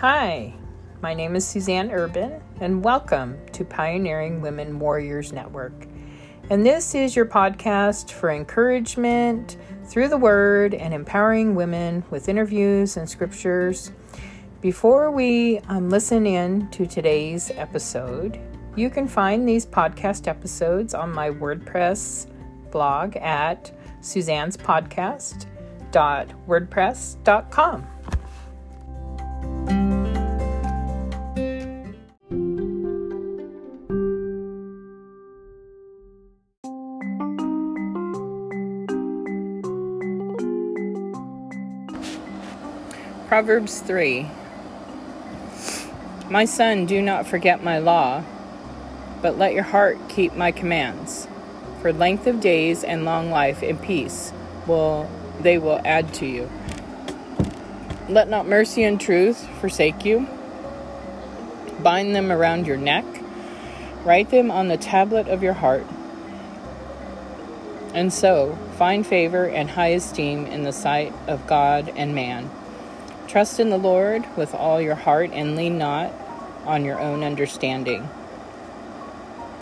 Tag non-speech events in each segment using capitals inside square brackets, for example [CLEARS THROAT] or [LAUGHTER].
Hi, my name is Suzanne Urban, and welcome to Pioneering Women Warriors Network. And this is your podcast for encouragement through the Word and empowering women with interviews and scriptures. Before we um, listen in to today's episode, you can find these podcast episodes on my WordPress blog at suzannespodcast.wordpress.com. Proverbs 3 My son, do not forget my law, but let your heart keep my commands. For length of days and long life and peace will they will add to you. Let not mercy and truth forsake you. Bind them around your neck. Write them on the tablet of your heart. And so find favor and high esteem in the sight of God and man. Trust in the Lord with all your heart and lean not on your own understanding.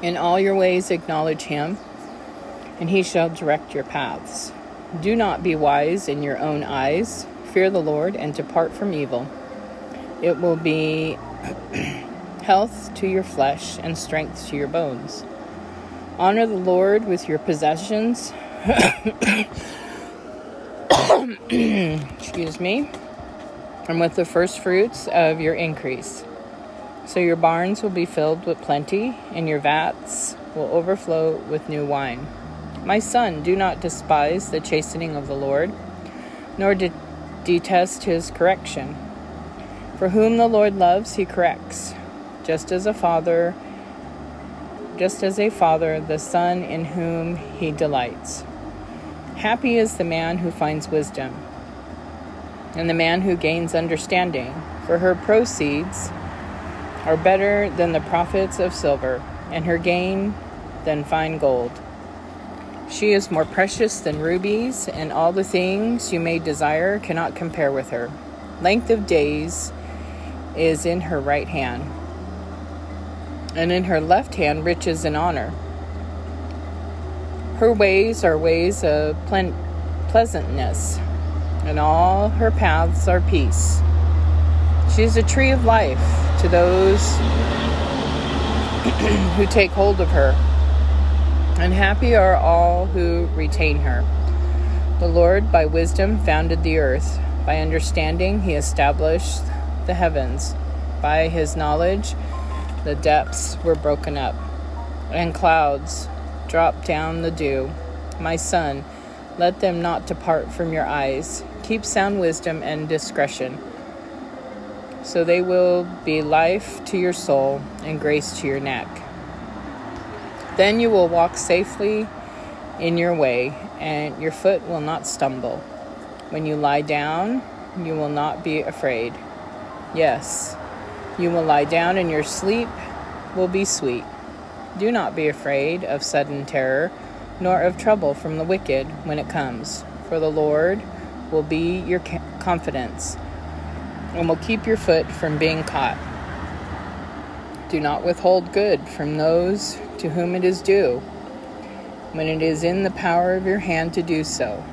In all your ways acknowledge him, and he shall direct your paths. Do not be wise in your own eyes. Fear the Lord and depart from evil. It will be [CLEARS THROAT] health to your flesh and strength to your bones. Honor the Lord with your possessions. [COUGHS] Excuse me and with the first fruits of your increase. So your barns will be filled with plenty, and your vats will overflow with new wine. My son, do not despise the chastening of the Lord, nor de- detest his correction. For whom the Lord loves, he corrects, just as a father, just as a father, the son in whom he delights. Happy is the man who finds wisdom and the man who gains understanding, for her proceeds are better than the profits of silver, and her gain than fine gold. She is more precious than rubies, and all the things you may desire cannot compare with her. Length of days is in her right hand, and in her left hand riches and honor. Her ways are ways of pleasantness and all her paths are peace. She is a tree of life to those [CLEARS THROAT] who take hold of her, and happy are all who retain her. The Lord, by wisdom, founded the earth. By understanding, he established the heavens. By his knowledge, the depths were broken up, and clouds dropped down the dew. My son, let them not depart from your eyes. Keep sound wisdom and discretion, so they will be life to your soul and grace to your neck. Then you will walk safely in your way, and your foot will not stumble. When you lie down, you will not be afraid. Yes, you will lie down, and your sleep will be sweet. Do not be afraid of sudden terror, nor of trouble from the wicked when it comes, for the Lord will be your confidence and will keep your foot from being caught. Do not withhold good from those to whom it is due when it is in the power of your hand to do so.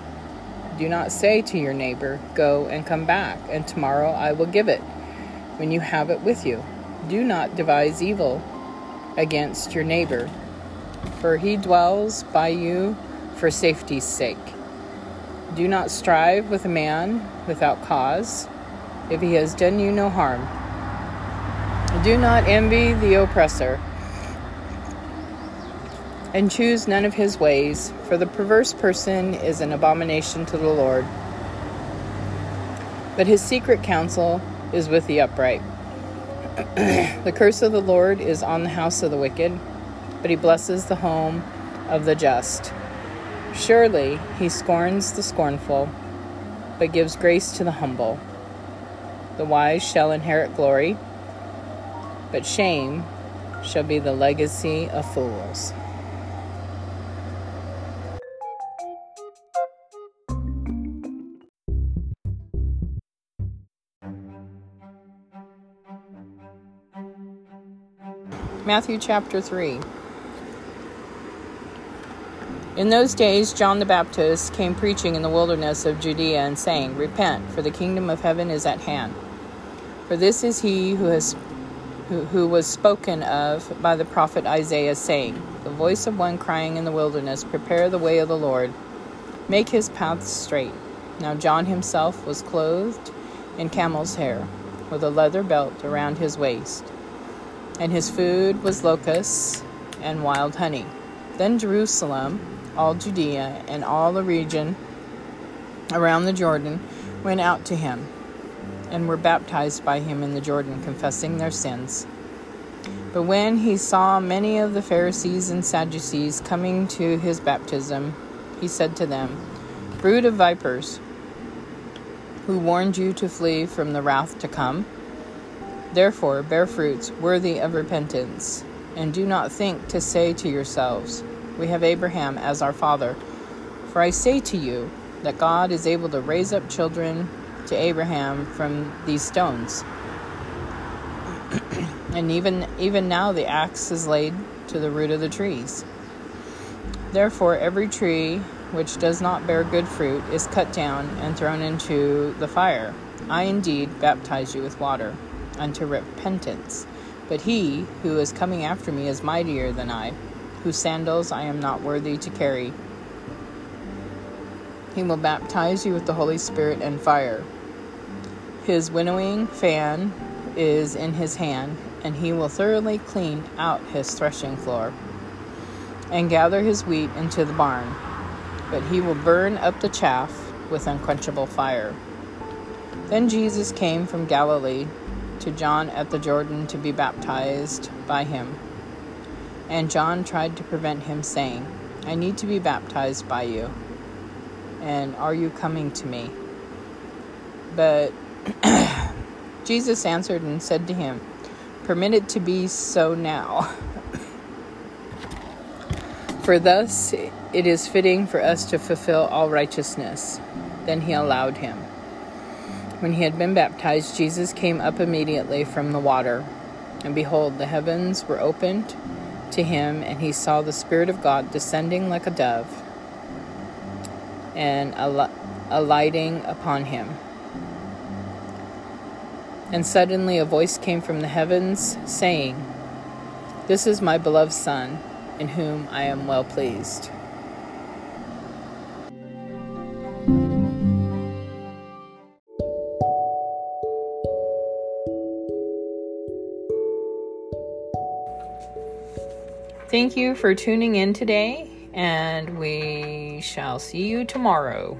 Do not say to your neighbor, Go and come back, and tomorrow I will give it, when you have it with you. Do not devise evil against your neighbor, for he dwells by you for safety's sake. Do not strive with a man without cause, if he has done you no harm. Do not envy the oppressor, and choose none of his ways, for the perverse person is an abomination to the Lord. But his secret counsel is with the upright. [CLEARS THROAT] the curse of the Lord is on the house of the wicked, but he blesses the home of the just. Surely he scorns the scornful, but gives grace to the humble. The wise shall inherit glory, but shame shall be the legacy of fools. Matthew chapter 3. In those days, John the Baptist came preaching in the wilderness of Judea and saying, Repent, for the kingdom of heaven is at hand. For this is he who has who, who was spoken of by the prophet Isaiah, saying, The voice of one crying in the wilderness, Prepare the way of the Lord, make his paths straight. Now John himself was clothed in camel's hair, with a leather belt around his waist, and his food was locusts and wild honey. Then Jerusalem all Judea, and all the region around the Jordan went out to him and were baptized by him in the Jordan, confessing their sins. But when he saw many of the Pharisees and Sadducees coming to his baptism, he said to them, Brood of vipers, who warned you to flee from the wrath to come? Therefore, bear fruits worthy of repentance, and do not think to say to yourselves, we have Abraham as our father. For I say to you that God is able to raise up children to Abraham from these stones. [CLEARS THROAT] and even even now the axe is laid to the root of the trees. Therefore every tree which does not bear good fruit is cut down and thrown into the fire. I indeed baptize you with water unto repentance, but he who is coming after me is mightier than I whose sandals I am not worthy to carry. He will baptize you with the Holy Spirit and fire. His winnowing fan is in his hand, and he will thoroughly clean out his threshing floor and gather his wheat into the barn, but he will burn up the chaff with unquenchable fire. Then Jesus came from Galilee to John at the Jordan to be baptized by him. And John tried to prevent him, saying, I need to be baptized by you. And are you coming to me? But [CLEARS THROAT] Jesus answered and said to him, Permit it to be so now. [LAUGHS] for thus it is fitting for us to fulfill all righteousness. Then he allowed him. When he had been baptized, Jesus came up immediately from the water. And behold, the heavens were opened to him, and he saw the Spirit of God descending like a dove and alighting upon him. And suddenly a voice came from the heavens, saying, This is my beloved Son, in whom I am well pleased. Thank you for tuning in today, and we shall see you tomorrow.